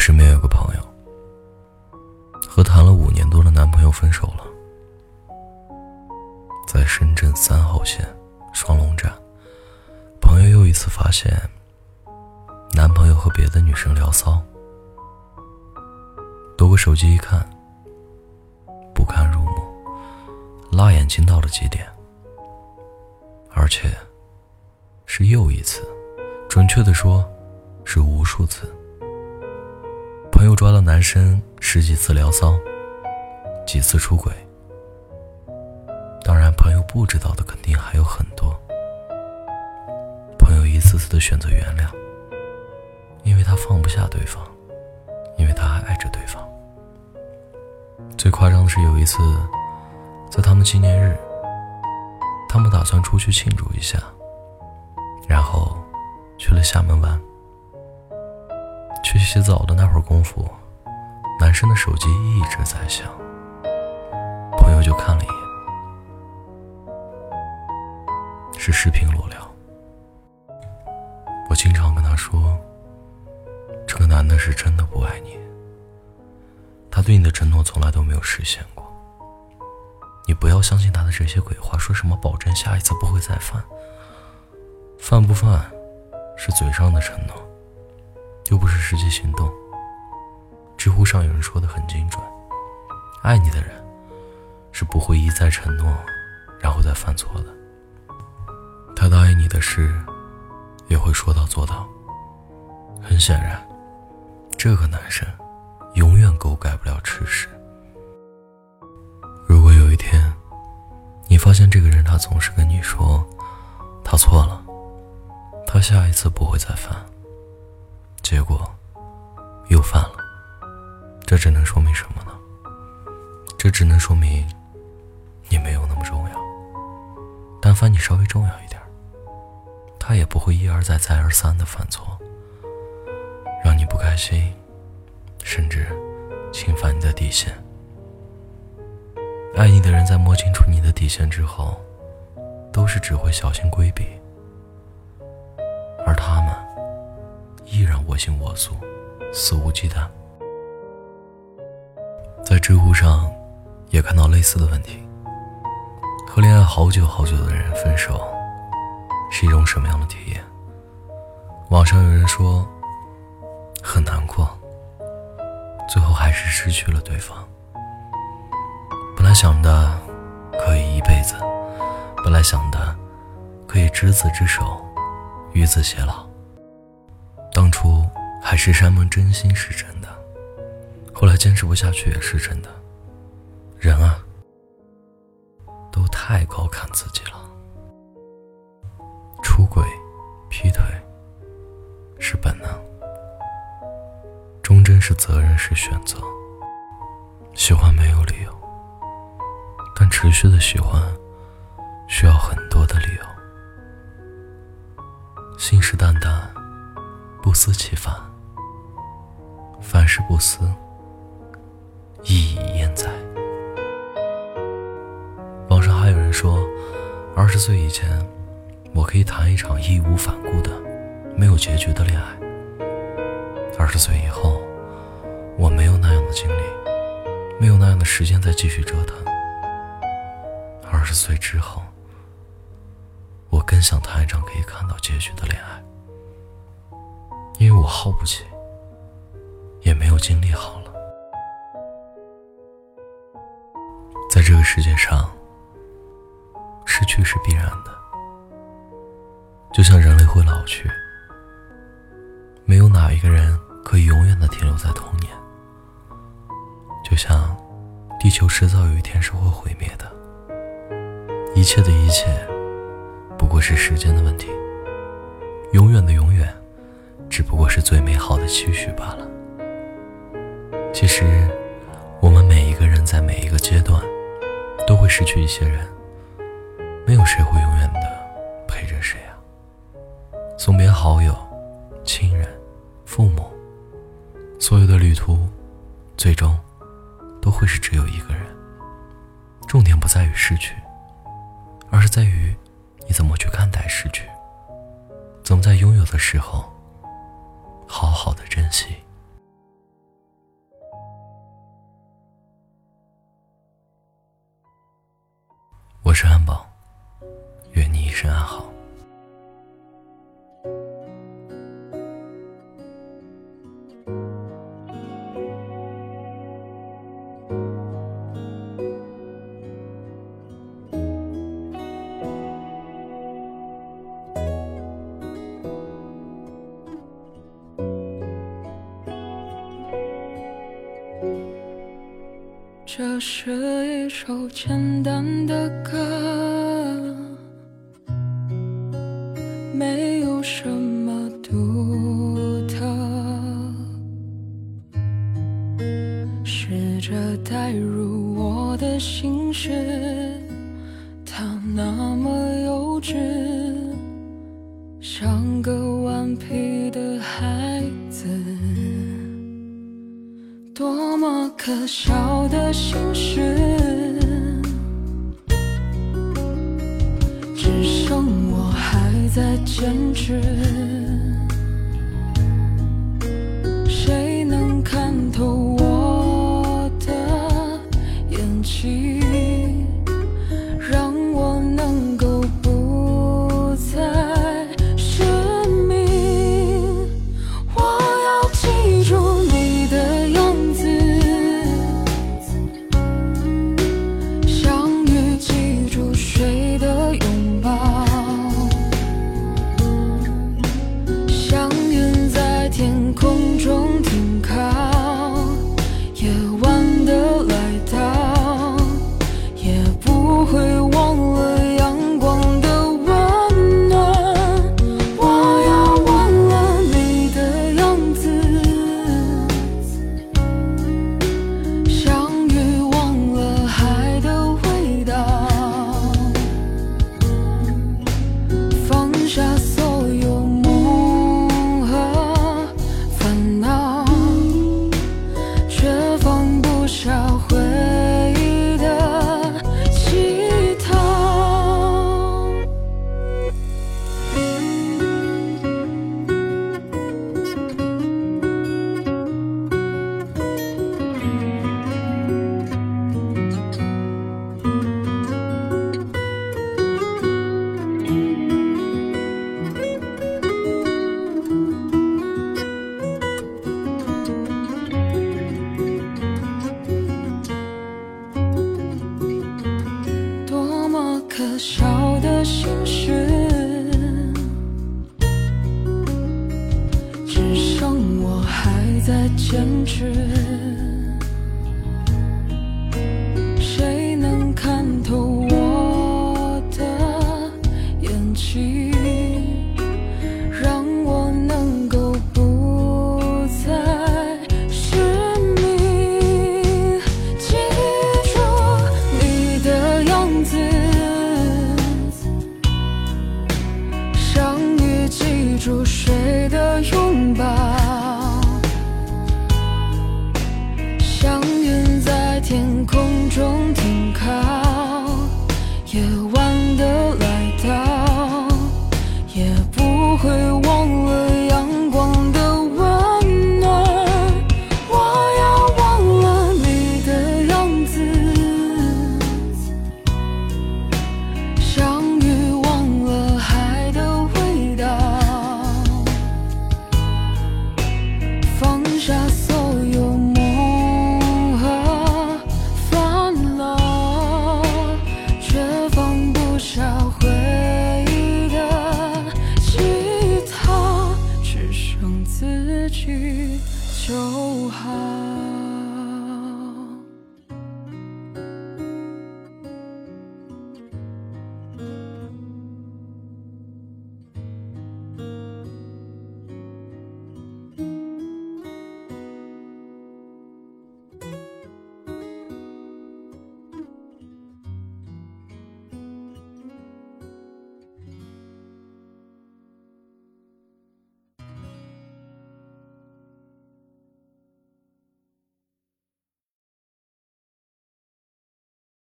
身边有个朋友，和谈了五年多的男朋友分手了。在深圳三号线双龙站，朋友又一次发现男朋友和别的女生聊骚。夺过手机一看，不堪入目，辣眼睛到了极点，而且是又一次，准确的说，是无数次。朋友抓了男生十几次聊骚，几次出轨。当然，朋友不知道的肯定还有很多。朋友一次次的选择原谅，因为他放不下对方，因为他还爱着对方。最夸张的是有一次，在他们纪念日，他们打算出去庆祝一下，然后去了厦门玩。去洗澡的那会儿功夫，男生的手机一直在响。朋友就看了一眼，是视频裸聊。我经常跟他说，这个男的是真的不爱你，他对你的承诺从来都没有实现过。你不要相信他的这些鬼话，说什么保证下一次不会再犯，犯不犯是嘴上的承诺。又不是实际行动。知乎上有人说的很精准：爱你的人是不会一再承诺，然后再犯错的。他答应你的事，也会说到做到。很显然，这个男生永远狗改不了吃屎。如果有一天，你发现这个人他总是跟你说他错了，他下一次不会再犯。结果又犯了，这只能说明什么呢？这只能说明你没有那么重要。但凡你稍微重要一点，他也不会一而再、再而三的犯错，让你不开心，甚至侵犯你的底线。爱你的人在摸清楚你的底线之后，都是只会小心规避，行我素，肆无忌惮。在知乎上，也看到类似的问题：和恋爱好久好久的人分手，是一种什么样的体验？网上有人说，很难过，最后还是失去了对方。本来想的可以一辈子，本来想的可以执子之手，与子偕老。当初海誓山盟，真心是真的；后来坚持不下去，也是真的。人啊，都太高看自己了。出轨、劈腿是本能，忠贞是责任，是选择。喜欢没有理由，但持续的喜欢需要很多的理由。信誓旦旦。不思其烦，凡事不思，意已焉在。网上还有人说，二十岁以前，我可以谈一场义无反顾的、没有结局的恋爱；二十岁以后，我没有那样的精力，没有那样的时间再继续折腾；二十岁之后，我更想谈一场可以看到结局的恋爱。因为我耗不起，也没有精力好了。在这个世界上，失去是必然的，就像人类会老去，没有哪一个人可以永远的停留在童年。就像地球迟早有一天是会毁灭的，一切的一切，不过是时间的问题，永远的永远。只不过是最美好的期许罢了。其实，我们每一个人在每一个阶段，都会失去一些人。没有谁会永远的陪着谁啊。送别好友、亲人、父母，所有的旅途，最终都会是只有一个人。重点不在于失去，而是在于你怎么去看待失去，怎么在拥有的时候。好好的珍惜。这是一首简单的歌没有什么独特试着代入我的心事它那么幼稚像个顽皮的孩多么可笑的心事只剩我还在坚持。在坚持。You 自己就好。